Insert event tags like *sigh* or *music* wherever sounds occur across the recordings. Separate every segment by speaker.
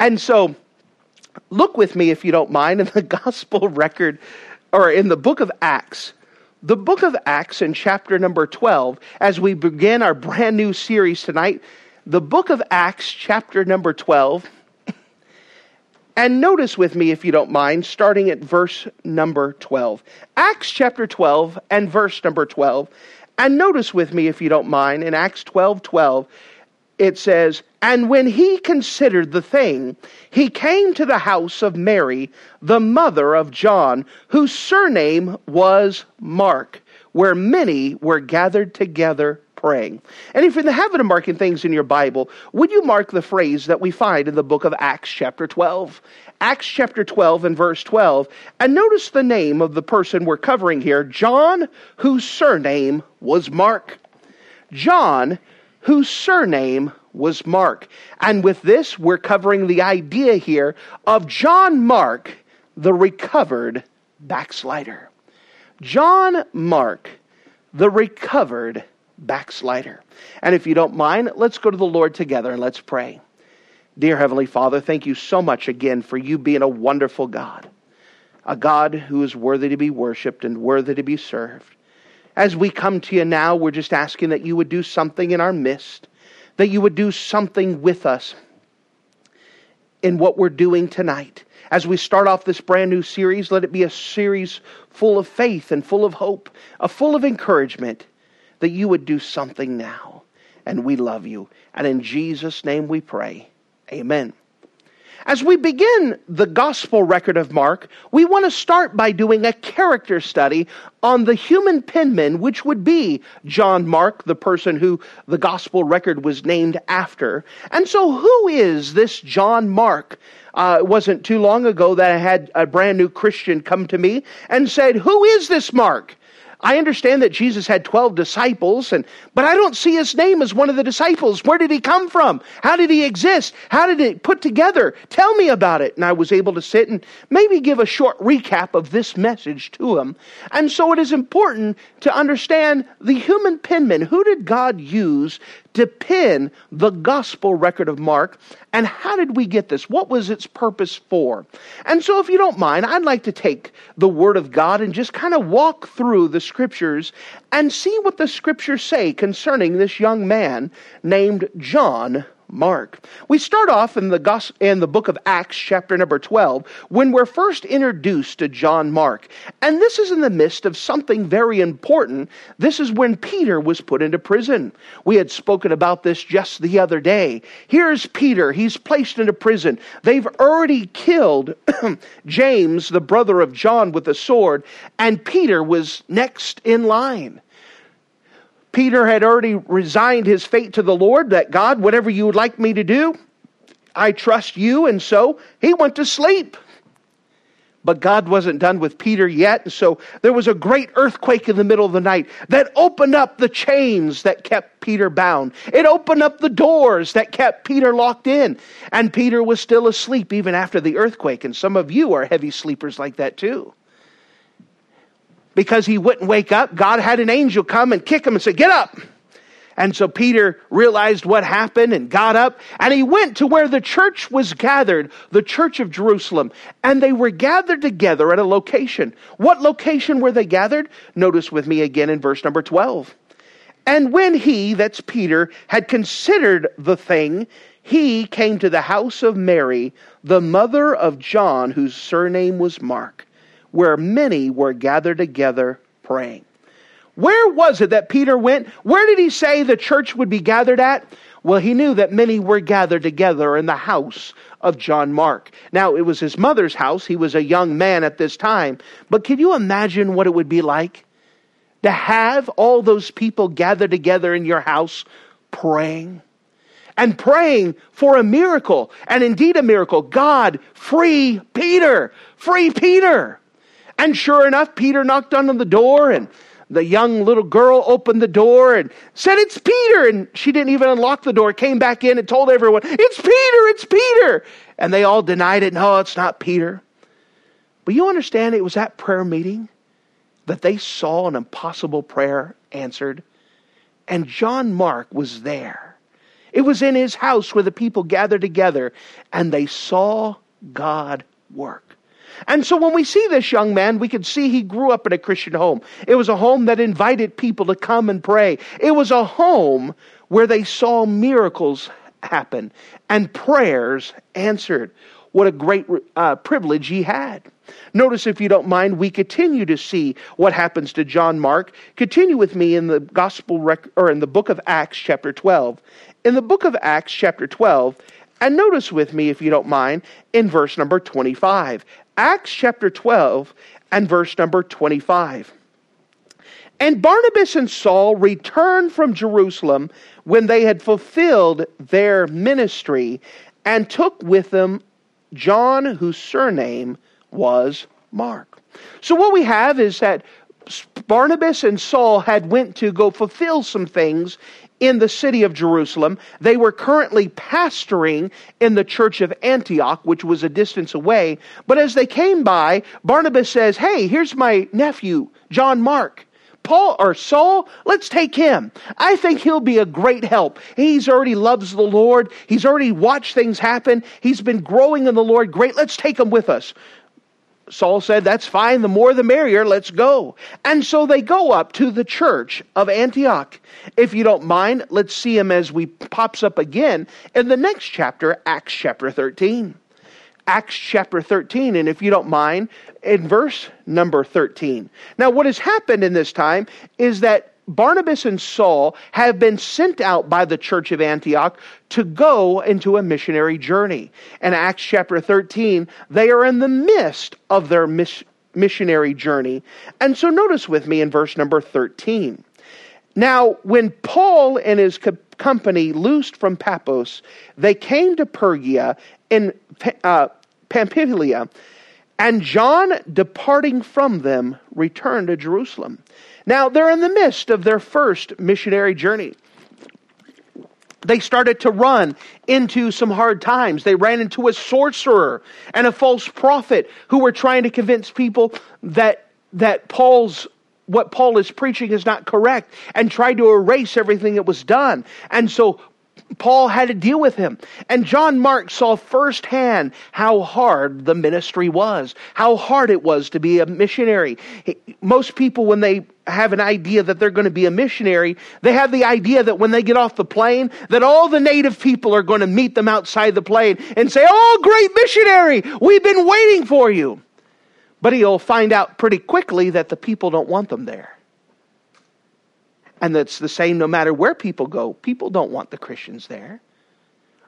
Speaker 1: And so, look with me, if you don't mind, in the *laughs* gospel record or in the book of Acts. The book of Acts in chapter number 12, as we begin our brand new series tonight, the book of Acts, chapter number 12. *coughs* And notice with me, if you don't mind, starting at verse number 12. Acts chapter 12 and verse number 12. And notice with me, if you don't mind, in Acts 12 12, it says, And when he considered the thing, he came to the house of Mary, the mother of John, whose surname was Mark, where many were gathered together praying. And if you're in the habit of marking things in your Bible, would you mark the phrase that we find in the book of Acts, chapter 12? Acts chapter 12 and verse 12. And notice the name of the person we're covering here John, whose surname was Mark. John, whose surname was Mark. And with this, we're covering the idea here of John Mark, the recovered backslider. John Mark, the recovered backslider. And if you don't mind, let's go to the Lord together and let's pray. Dear Heavenly Father, thank you so much again for you being a wonderful God, a God who is worthy to be worshiped and worthy to be served. As we come to you now, we're just asking that you would do something in our midst, that you would do something with us in what we're doing tonight. As we start off this brand new series, let it be a series full of faith and full of hope, a full of encouragement that you would do something now. And we love you. And in Jesus' name we pray. Amen. As we begin the gospel record of Mark, we want to start by doing a character study on the human penman, which would be John Mark, the person who the gospel record was named after. And so, who is this John Mark? Uh, it wasn't too long ago that I had a brand new Christian come to me and said, Who is this Mark? I understand that Jesus had 12 disciples, and, but I don't see his name as one of the disciples. Where did he come from? How did he exist? How did it put together? Tell me about it. And I was able to sit and maybe give a short recap of this message to him. And so it is important to understand the human penman. Who did God use to pen the gospel record of Mark. And how did we get this? What was its purpose for? And so, if you don't mind, I'd like to take the Word of God and just kind of walk through the scriptures and see what the scriptures say concerning this young man named John Mark. We start off in the gospel, in the book of Acts chapter number 12 when we're first introduced to John Mark. And this is in the midst of something very important. This is when Peter was put into prison. We had spoken about this just the other day. Here's Peter, he's placed into prison. They've already killed *clears throat* James, the brother of John with a sword, and Peter was next in line. Peter had already resigned his fate to the Lord that God, whatever you would like me to do, I trust you. And so he went to sleep. But God wasn't done with Peter yet. And so there was a great earthquake in the middle of the night that opened up the chains that kept Peter bound. It opened up the doors that kept Peter locked in. And Peter was still asleep even after the earthquake. And some of you are heavy sleepers like that too because he wouldn't wake up, God had an angel come and kick him and say, Get up. And so Peter realized what happened and got up and he went to where the church was gathered, the church of Jerusalem. And they were gathered together at a location. What location were they gathered? Notice with me again in verse number 12. And when he, that's Peter, had considered the thing, he came to the house of Mary, the mother of John, whose surname was Mark where many were gathered together praying. Where was it that Peter went? Where did he say the church would be gathered at? Well, he knew that many were gathered together in the house of John Mark. Now, it was his mother's house. He was a young man at this time. But can you imagine what it would be like to have all those people gathered together in your house praying? and praying for a miracle, and indeed a miracle. God, free Peter, free Peter. And sure enough, Peter knocked on the door and the young little girl opened the door and said, It's Peter. And she didn't even unlock the door, came back in and told everyone, It's Peter, it's Peter. And they all denied it. No, it's not Peter. But you understand it was that prayer meeting that they saw an impossible prayer answered. And John Mark was there. It was in his house where the people gathered together and they saw God work. And so when we see this young man, we can see he grew up in a Christian home. It was a home that invited people to come and pray. It was a home where they saw miracles happen and prayers answered. What a great uh, privilege he had. Notice, if you don't mind, we continue to see what happens to John Mark. Continue with me in the Gospel rec- or in the book of Acts, chapter 12. In the book of Acts, chapter 12, and notice with me, if you don't mind, in verse number 25. Acts chapter 12 and verse number 25. And Barnabas and Saul returned from Jerusalem when they had fulfilled their ministry and took with them John, whose surname was Mark. So what we have is that Barnabas and Saul had went to go fulfill some things in the city of Jerusalem. They were currently pastoring in the church of Antioch, which was a distance away. But as they came by, Barnabas says, Hey, here's my nephew, John Mark. Paul or Saul, let's take him. I think he'll be a great help. He's already loves the Lord. He's already watched things happen. He's been growing in the Lord. Great. Let's take him with us. Saul said, That's fine, the more the merrier, let's go. And so they go up to the church of Antioch. If you don't mind, let's see him as we pops up again in the next chapter, Acts chapter 13. Acts chapter 13, and if you don't mind, in verse number 13. Now, what has happened in this time is that Barnabas and Saul have been sent out by the church of Antioch to go into a missionary journey. In Acts chapter 13, they are in the midst of their mis- missionary journey. And so notice with me in verse number 13. Now, when Paul and his co- company loosed from Paphos, they came to Pergia in uh, Pamphylia, and John, departing from them, returned to Jerusalem. Now, they're in the midst of their first missionary journey. They started to run into some hard times. They ran into a sorcerer and a false prophet who were trying to convince people that, that Paul's what Paul is preaching is not correct and tried to erase everything that was done. And so Paul had to deal with him. And John Mark saw firsthand how hard the ministry was, how hard it was to be a missionary. Most people, when they have an idea that they're going to be a missionary, they have the idea that when they get off the plane, that all the native people are going to meet them outside the plane and say, Oh, great missionary, we've been waiting for you. But he'll find out pretty quickly that the people don't want them there. And that's the same no matter where people go. People don't want the Christians there.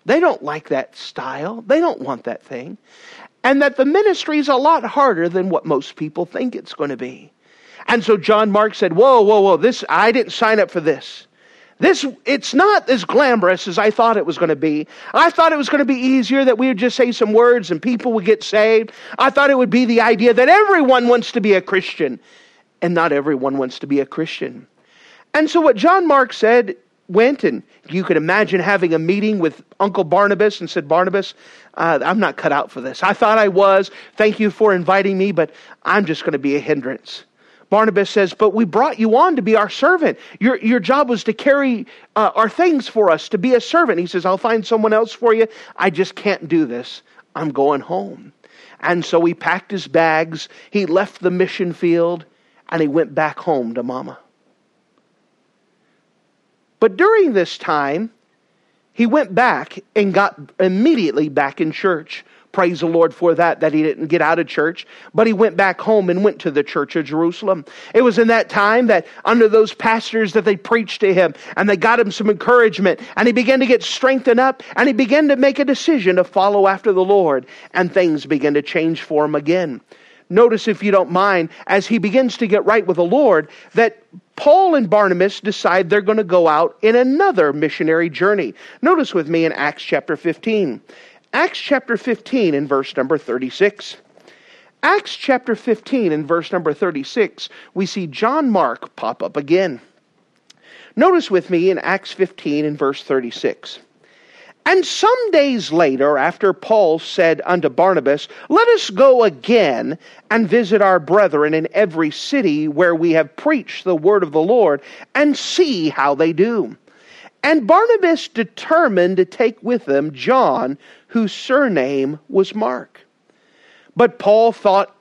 Speaker 1: They don't like that style. They don't want that thing. And that the ministry is a lot harder than what most people think it's going to be. And so John Mark said, Whoa, whoa, whoa, this I didn't sign up for this. This it's not as glamorous as I thought it was going to be. I thought it was going to be easier that we would just say some words and people would get saved. I thought it would be the idea that everyone wants to be a Christian. And not everyone wants to be a Christian. And so what John Mark said went, and you could imagine having a meeting with Uncle Barnabas and said, Barnabas, uh, I'm not cut out for this. I thought I was. Thank you for inviting me, but I'm just going to be a hindrance. Barnabas says, But we brought you on to be our servant. Your, your job was to carry uh, our things for us, to be a servant. He says, I'll find someone else for you. I just can't do this. I'm going home. And so he packed his bags, he left the mission field, and he went back home to mama. But during this time, he went back and got immediately back in church. Praise the Lord for that, that he didn't get out of church, but he went back home and went to the church of Jerusalem. It was in that time that under those pastors that they preached to him and they got him some encouragement and he began to get strengthened up and he began to make a decision to follow after the Lord and things began to change for him again. Notice, if you don't mind, as he begins to get right with the Lord, that Paul and Barnabas decide they're going to go out in another missionary journey. Notice with me in Acts chapter 15. Acts chapter 15 in verse number 36. Acts chapter 15 in verse number 36, we see John Mark pop up again. Notice with me in Acts 15 in verse 36. And some days later, after Paul said unto Barnabas, Let us go again and visit our brethren in every city where we have preached the word of the Lord, and see how they do. And Barnabas determined to take with them John, whose surname was Mark. But Paul thought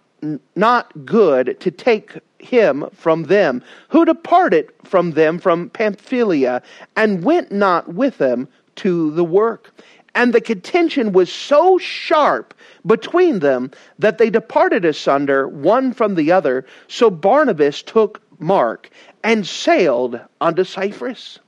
Speaker 1: not good to take him from them, who departed from them from Pamphylia, and went not with them to the work. And the contention was so sharp between them that they departed asunder one from the other. So Barnabas took Mark and sailed unto Cyprus.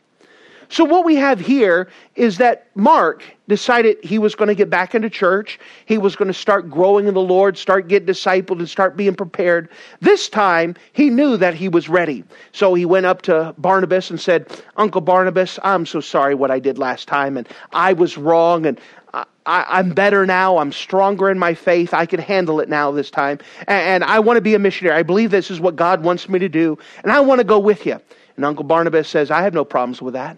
Speaker 1: So, what we have here is that Mark decided he was going to get back into church. He was going to start growing in the Lord, start getting discipled, and start being prepared. This time, he knew that he was ready. So, he went up to Barnabas and said, Uncle Barnabas, I'm so sorry what I did last time, and I was wrong, and I, am better now. I'm stronger in my faith. I can handle it now this time. And, and I want to be a missionary. I believe this is what God wants me to do, and I want to go with you. And Uncle Barnabas says, I have no problems with that.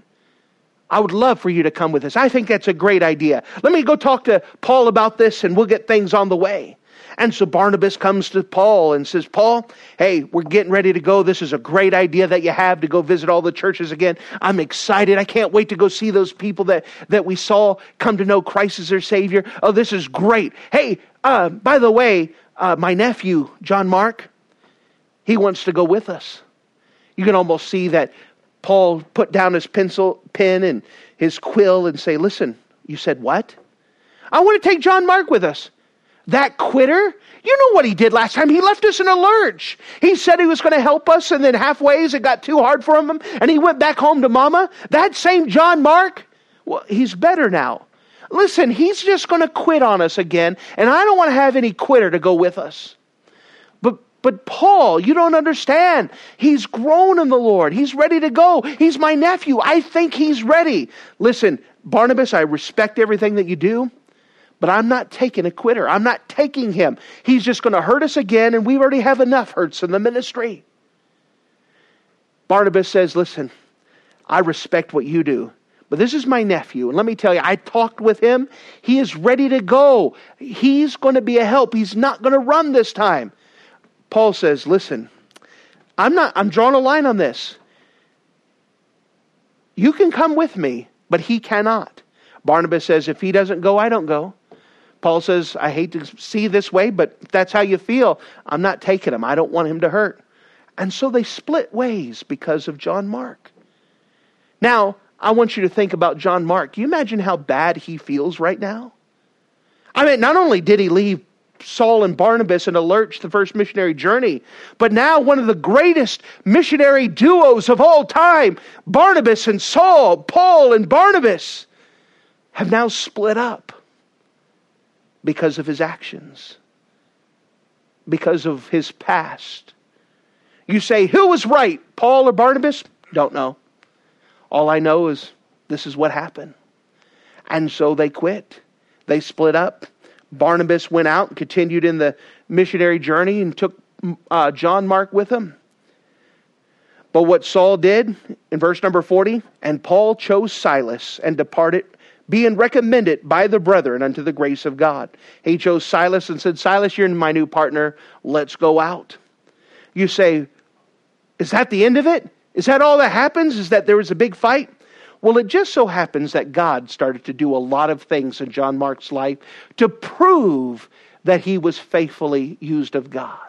Speaker 1: I would love for you to come with us. I think that's a great idea. Let me go talk to Paul about this and we'll get things on the way. And so Barnabas comes to Paul and says, Paul, hey, we're getting ready to go. This is a great idea that you have to go visit all the churches again. I'm excited. I can't wait to go see those people that, that we saw come to know Christ as their Savior. Oh, this is great. Hey, uh, by the way, uh, my nephew, John Mark, he wants to go with us. You can almost see that Paul put down his pencil, pen, and his quill and say, Listen, you said what? I want to take John Mark with us. That quitter? You know what he did last time? He left us in a lurch. He said he was going to help us, and then halfway it got too hard for him, and he went back home to mama. That same John Mark? Well, he's better now. Listen, he's just going to quit on us again, and I don't want to have any quitter to go with us. But Paul, you don't understand. He's grown in the Lord. He's ready to go. He's my nephew. I think he's ready. Listen, Barnabas, I respect everything that you do, but I'm not taking a quitter. I'm not taking him. He's just going to hurt us again, and we already have enough hurts in the ministry. Barnabas says, Listen, I respect what you do. But this is my nephew, and let me tell you, I talked with him. He is ready to go. He's going to be a help. He's not going to run this time. Paul says, listen, I'm not, I'm drawing a line on this. You can come with me, but he cannot. Barnabas says, if he doesn't go, I don't go. Paul says, I hate to see this way, but if that's how you feel, I'm not taking him. I don't want him to hurt. And so they split ways because of John Mark. Now, I want you to think about John Mark. Can you imagine how bad he feels right now? I mean, not only did he leave Saul and Barnabas and Alert the first missionary journey. But now, one of the greatest missionary duos of all time, Barnabas and Saul, Paul and Barnabas, have now split up because of his actions, because of his past. You say, who was right, Paul or Barnabas? Don't know. All I know is this is what happened. And so they quit. They split up. Barnabas went out and continued in the missionary journey and took uh, John Mark with him. But what Saul did in verse number 40, and Paul chose Silas and departed, being recommended by the brethren unto the grace of God. He chose Silas and said, Silas, you're my new partner. Let's go out. You say, Is that the end of it? Is that all that happens? Is that there was a big fight? Well, it just so happens that God started to do a lot of things in John Mark's life to prove that he was faithfully used of God.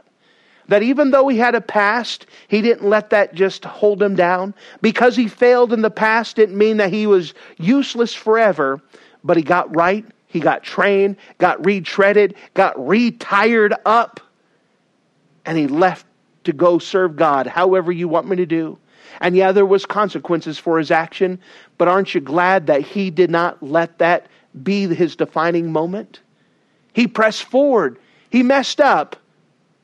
Speaker 1: That even though he had a past, he didn't let that just hold him down. Because he failed in the past didn't mean that he was useless forever, but he got right, he got trained, got retreaded, got retired up, and he left to go serve God however you want me to do. And yeah, there was consequences for his action, but aren't you glad that he did not let that be his defining moment? He pressed forward. He messed up,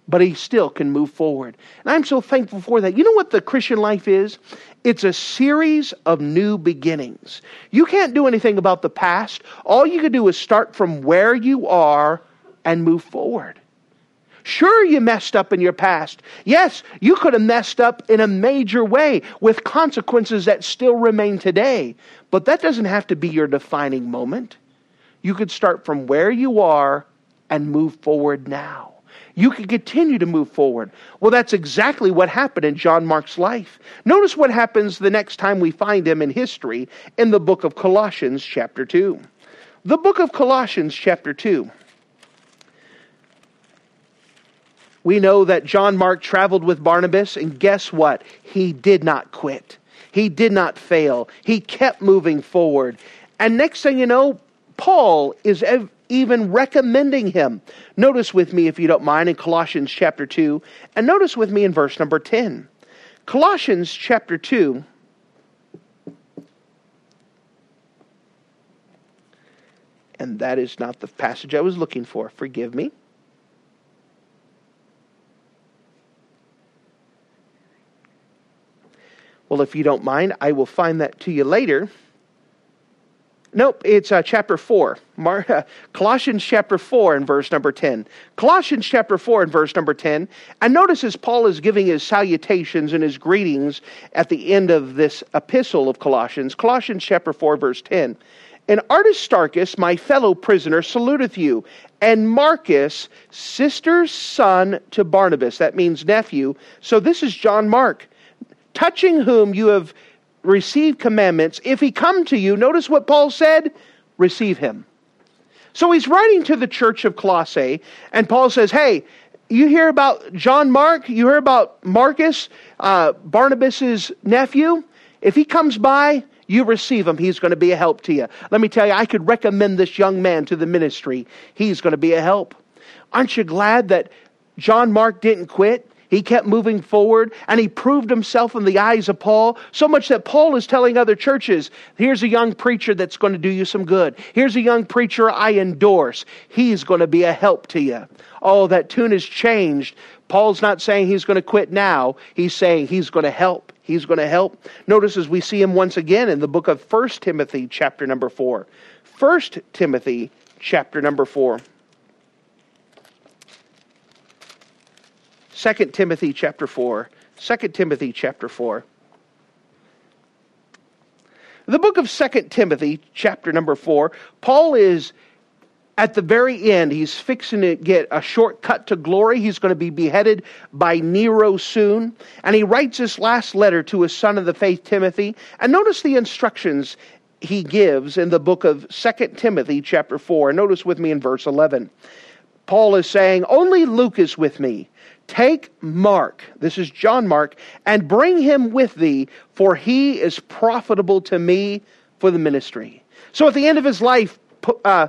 Speaker 1: but he still can move forward. And I'm so thankful for that. You know what the Christian life is? It's a series of new beginnings. You can't do anything about the past. All you can do is start from where you are and move forward. Sure, you messed up in your past. Yes, you could have messed up in a major way with consequences that still remain today. But that doesn't have to be your defining moment. You could start from where you are and move forward now. You can continue to move forward. Well, that's exactly what happened in John Mark's life. Notice what happens the next time we find him in history in the book of Colossians, chapter 2. The book of Colossians, chapter 2. We know that John Mark traveled with Barnabas, and guess what? He did not quit. He did not fail. He kept moving forward. And next thing you know, Paul is even recommending him. Notice with me, if you don't mind, in Colossians chapter 2, and notice with me in verse number 10. Colossians chapter 2. And that is not the passage I was looking for. Forgive me. Well, if you don't mind, I will find that to you later. Nope, it's uh, chapter 4. Mar- uh, *laughs* Colossians chapter 4 and verse number 10. Colossians chapter 4 and verse number 10. And notice as Paul is giving his salutations and his greetings at the end of this epistle of Colossians, Colossians chapter 4, verse 10. And Aristarchus, my fellow prisoner, saluteth you, and Marcus, sister's son to Barnabas. That means nephew. So this is John Mark, touching whom you have received commandments, if he come to you, notice what Paul said, receive him. So he's writing to the church of Colossae, and Paul says, Hey, you hear about John Mark? You hear about Marcus, uh, Barnabas's nephew? If he comes by, you receive him. He's going to be a help to you. Let me tell you, I could recommend this young man to the ministry. He's going to be a help. Aren't you glad that John Mark didn't quit? He kept moving forward and he proved himself in the eyes of Paul, so much that Paul is telling other churches, here's a young preacher that's going to do you some good. Here's a young preacher I endorse. He's going to be a help to you. Oh, that tune has changed. Paul's not saying he's going to quit now. He's saying he's going to help. He's going to help. Notice as we see him once again in the book of 1 Timothy, chapter number 4. 1 Timothy, chapter number 4. 2 Timothy chapter 4. 2 Timothy chapter 4. The book of 2 Timothy, chapter number 4, Paul is at the very end, he's fixing to get a shortcut to glory. He's going to be beheaded by Nero soon. And he writes this last letter to his son of the faith, Timothy. And notice the instructions he gives in the book of 2 Timothy, chapter 4. Notice with me in verse 11. Paul is saying, Only Luke is with me. Take Mark, this is John Mark, and bring him with thee, for he is profitable to me for the ministry. So at the end of his life, uh,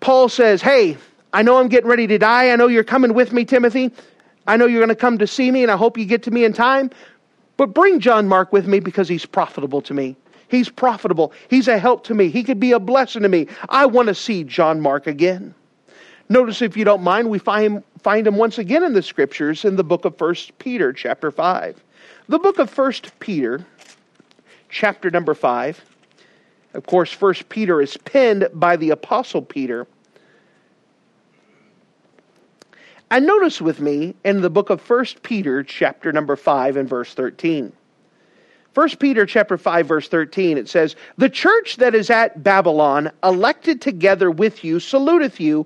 Speaker 1: Paul says, Hey, I know I'm getting ready to die. I know you're coming with me, Timothy. I know you're going to come to see me, and I hope you get to me in time. But bring John Mark with me because he's profitable to me. He's profitable. He's a help to me. He could be a blessing to me. I want to see John Mark again. Notice, if you don't mind, we find, find him once again in the scriptures in the book of 1 Peter, chapter 5. The book of 1 Peter, chapter number 5. Of course, 1 Peter is penned by the Apostle Peter. And notice with me in the book of 1 Peter, chapter number 5, and verse 13. 1 Peter chapter 5 verse 13 it says the church that is at Babylon elected together with you saluteth you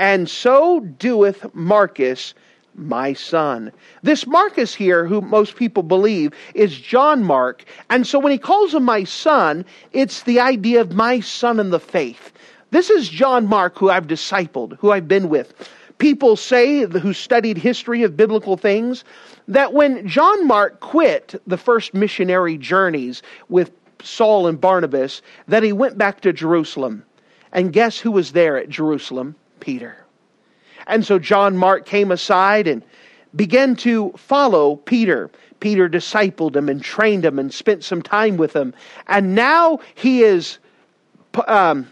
Speaker 1: and so doeth Marcus, my son. This Marcus here, who most people believe, is John Mark. And so when he calls him my son, it's the idea of my son in the faith. This is John Mark, who I've discipled, who I've been with. People say, who studied history of biblical things, that when John Mark quit the first missionary journeys with Saul and Barnabas, that he went back to Jerusalem. And guess who was there at Jerusalem? Peter. And so John Mark came aside and began to follow Peter. Peter discipled him and trained him and spent some time with him. And now he is um,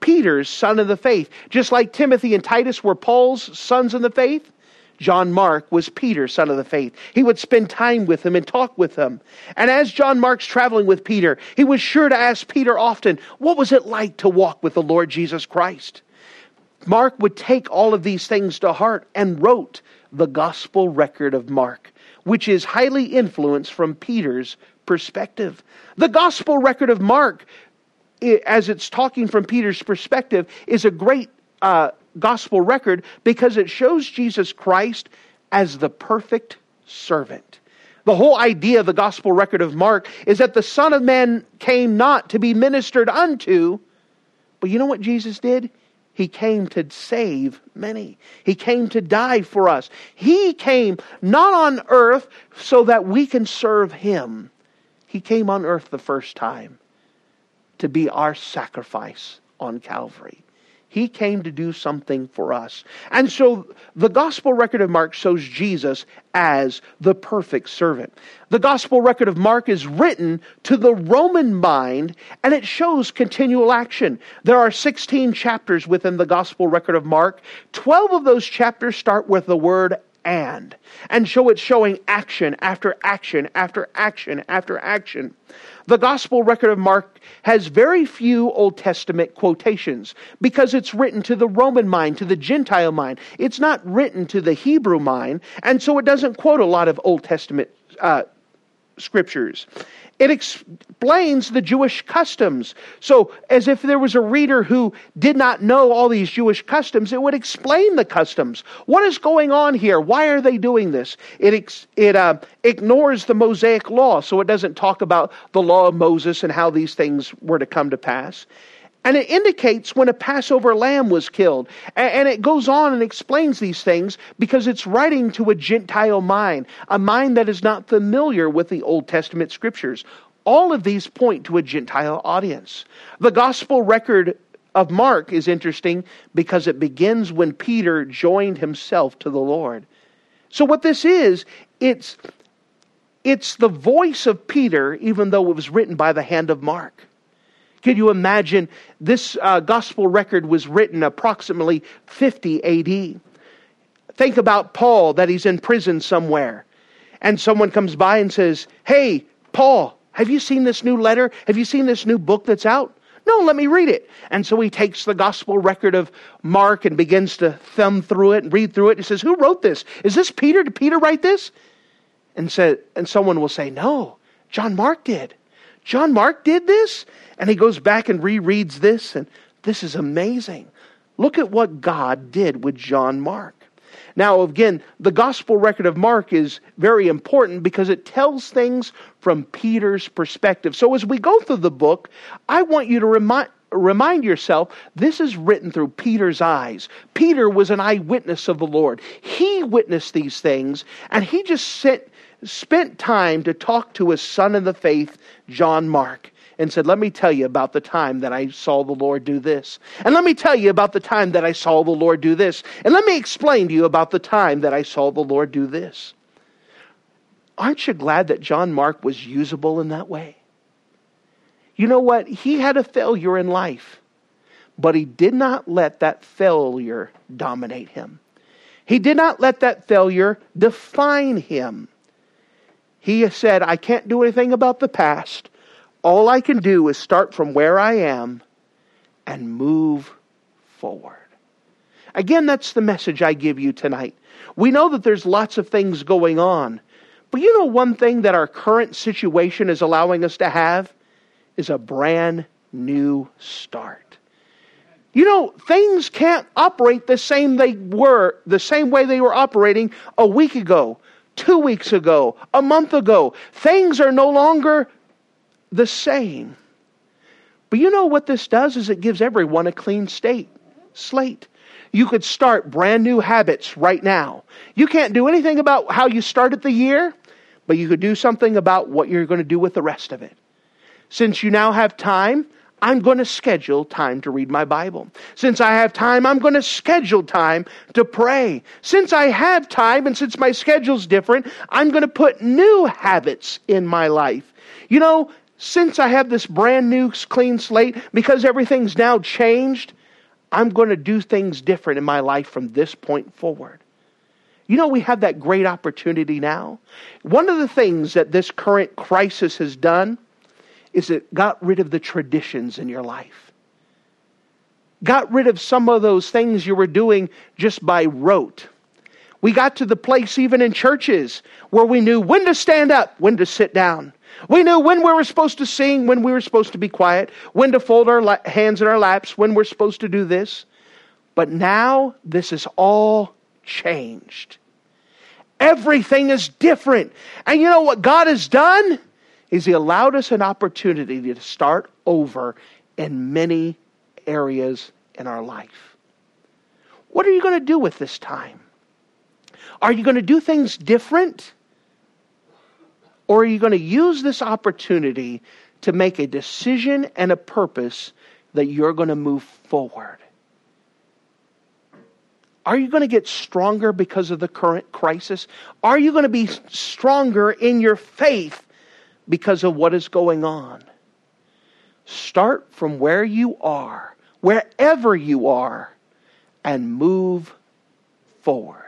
Speaker 1: Peter's son of the faith. Just like Timothy and Titus were Paul's sons in the faith, John Mark was Peter's son of the faith. He would spend time with him and talk with him. And as John Mark's traveling with Peter, he was sure to ask Peter often, What was it like to walk with the Lord Jesus Christ? Mark would take all of these things to heart and wrote the gospel record of Mark, which is highly influenced from Peter's perspective. The gospel record of Mark, as it's talking from Peter's perspective, is a great uh, gospel record because it shows Jesus Christ as the perfect servant. The whole idea of the gospel record of Mark is that the Son of Man came not to be ministered unto, but you know what Jesus did? He came to save many. He came to die for us. He came not on earth so that we can serve Him. He came on earth the first time to be our sacrifice on Calvary. He came to do something for us. And so the gospel record of Mark shows Jesus as the perfect servant. The gospel record of Mark is written to the Roman mind and it shows continual action. There are 16 chapters within the gospel record of Mark. 12 of those chapters start with the word and and show it's showing action after action after action after action. The gospel record of Mark has very few Old Testament quotations because it's written to the Roman mind, to the Gentile mind. It's not written to the Hebrew mind, and so it doesn't quote a lot of Old Testament uh, scriptures. It explains the Jewish customs. So, as if there was a reader who did not know all these Jewish customs, it would explain the customs. What is going on here? Why are they doing this? It, ex- it uh, ignores the Mosaic law, so it doesn't talk about the law of Moses and how these things were to come to pass. And it indicates when a Passover lamb was killed. And it goes on and explains these things because it's writing to a Gentile mind, a mind that is not familiar with the Old Testament scriptures. All of these point to a Gentile audience. The gospel record of Mark is interesting because it begins when Peter joined himself to the Lord. So what this is, it's it's the voice of Peter even though it was written by the hand of Mark. Can you imagine? This uh, gospel record was written approximately 50 AD. Think about Paul, that he's in prison somewhere, and someone comes by and says, Hey, Paul, have you seen this new letter? Have you seen this new book that's out? No, let me read it. And so he takes the gospel record of Mark and begins to thumb through it and read through it. He says, Who wrote this? Is this Peter? Did Peter write this? And, said, and someone will say, No, John Mark did. John Mark did this? And he goes back and rereads this, and this is amazing. Look at what God did with John Mark. Now, again, the gospel record of Mark is very important because it tells things from Peter's perspective. So, as we go through the book, I want you to remind, remind yourself this is written through Peter's eyes. Peter was an eyewitness of the Lord. He witnessed these things, and he just sent, spent time to talk to his son in the faith, John Mark, and said, Let me tell you about the time that I saw the Lord do this. And let me tell you about the time that I saw the Lord do this. And let me explain to you about the time that I saw the Lord do this. Aren't you glad that John Mark was usable in that way? You know what? He had a failure in life, but he did not let that failure dominate him. He did not let that failure define him. He said, I can't do anything about the past. All I can do is start from where I am and move forward. Again, that's the message I give you tonight. We know that there's lots of things going on. But you know one thing that our current situation is allowing us to have is a brand new start. You know, things can't operate the same they were, the same way they were operating a week ago, two weeks ago, a month ago. Things are no longer the same. But you know what this does is it gives everyone a clean state, slate. You could start brand new habits right now. You can't do anything about how you started the year, but you could do something about what you're going to do with the rest of it. Since you now have time, I'm going to schedule time to read my Bible. Since I have time, I'm going to schedule time to pray. Since I have time and since my schedule's different, I'm going to put new habits in my life. You know, since I have this brand new clean slate, because everything's now changed, I'm going to do things different in my life from this point forward. You know, we have that great opportunity now. One of the things that this current crisis has done is it got rid of the traditions in your life. Got rid of some of those things you were doing just by rote. We got to the place, even in churches, where we knew when to stand up, when to sit down. We knew when we were supposed to sing, when we were supposed to be quiet, when to fold our la- hands in our laps, when we're supposed to do this. But now this is all changed. Everything is different. And you know what God has done? Is He allowed us an opportunity to start over in many areas in our life. What are you going to do with this time? Are you going to do things different? Or are you going to use this opportunity to make a decision and a purpose that you're going to move forward? Are you going to get stronger because of the current crisis? Are you going to be stronger in your faith because of what is going on? Start from where you are, wherever you are, and move forward.